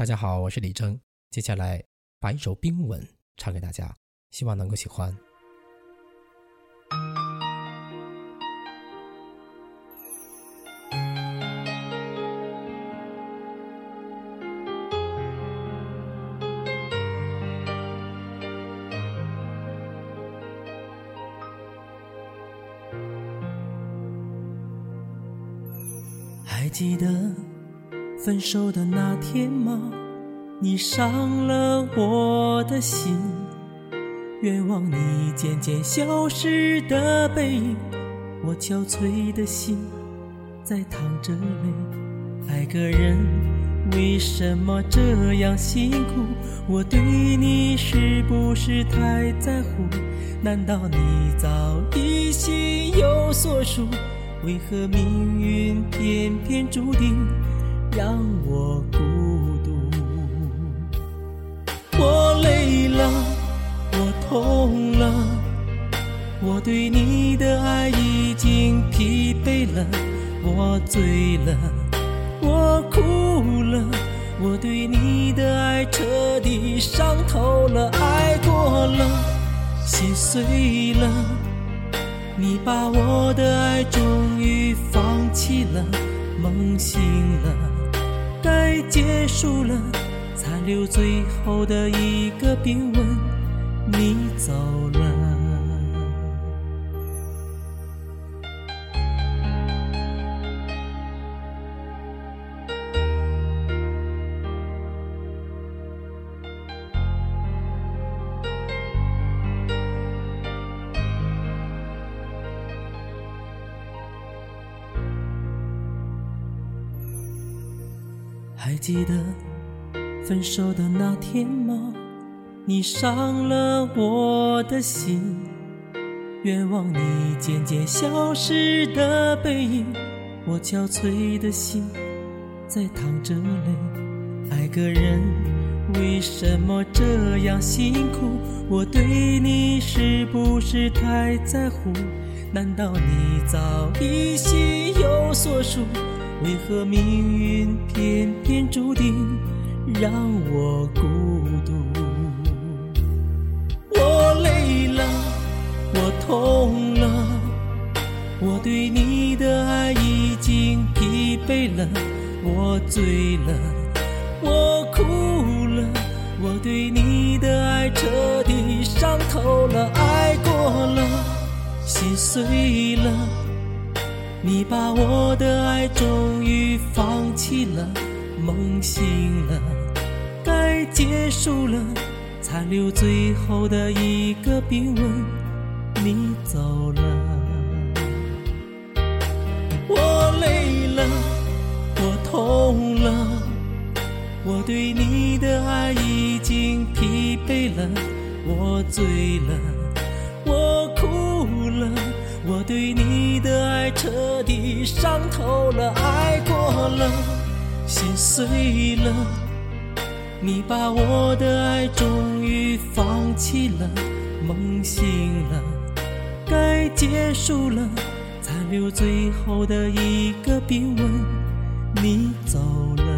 大家好，我是李征。接下来把一首《冰吻》唱给大家，希望能够喜欢。还记得分手的那天吗？你伤了我的心，愿望你渐渐消失的背影，我憔悴的心在淌着泪。爱个人为什么这样辛苦？我对你是不是太在乎？难道你早已心有所属？为何命运偏偏注定让我孤独？我累了，我痛了，我对你的爱已经疲惫了，我醉了，我哭了，我对你的爱彻底伤透了，爱过了，心碎了。你把我的爱终于放弃了，梦醒了，该结束了，残留最后的一个冰吻，你走了。还记得分手的那天吗？你伤了我的心，愿望你渐渐消失的背影，我憔悴的心在淌着泪。爱个人为什么这样辛苦？我对你是不是太在乎？难道你早已心有所属？为何命运偏偏注定让我孤独？我累了，我痛了，我对你的爱已经疲惫了，我醉了，我哭了，我对你的爱彻底伤透了，爱过了，心碎了。你把我的爱终于放弃了，梦醒了，该结束了，残留最后的一个冰吻，你走了。我累了，我痛了，我对你的爱已经疲惫了，我醉了，我哭了。我对你彻底伤透了，爱过了，心碎了。你把我的爱终于放弃了，梦醒了，该结束了，残留最后的一个冰吻，你走了。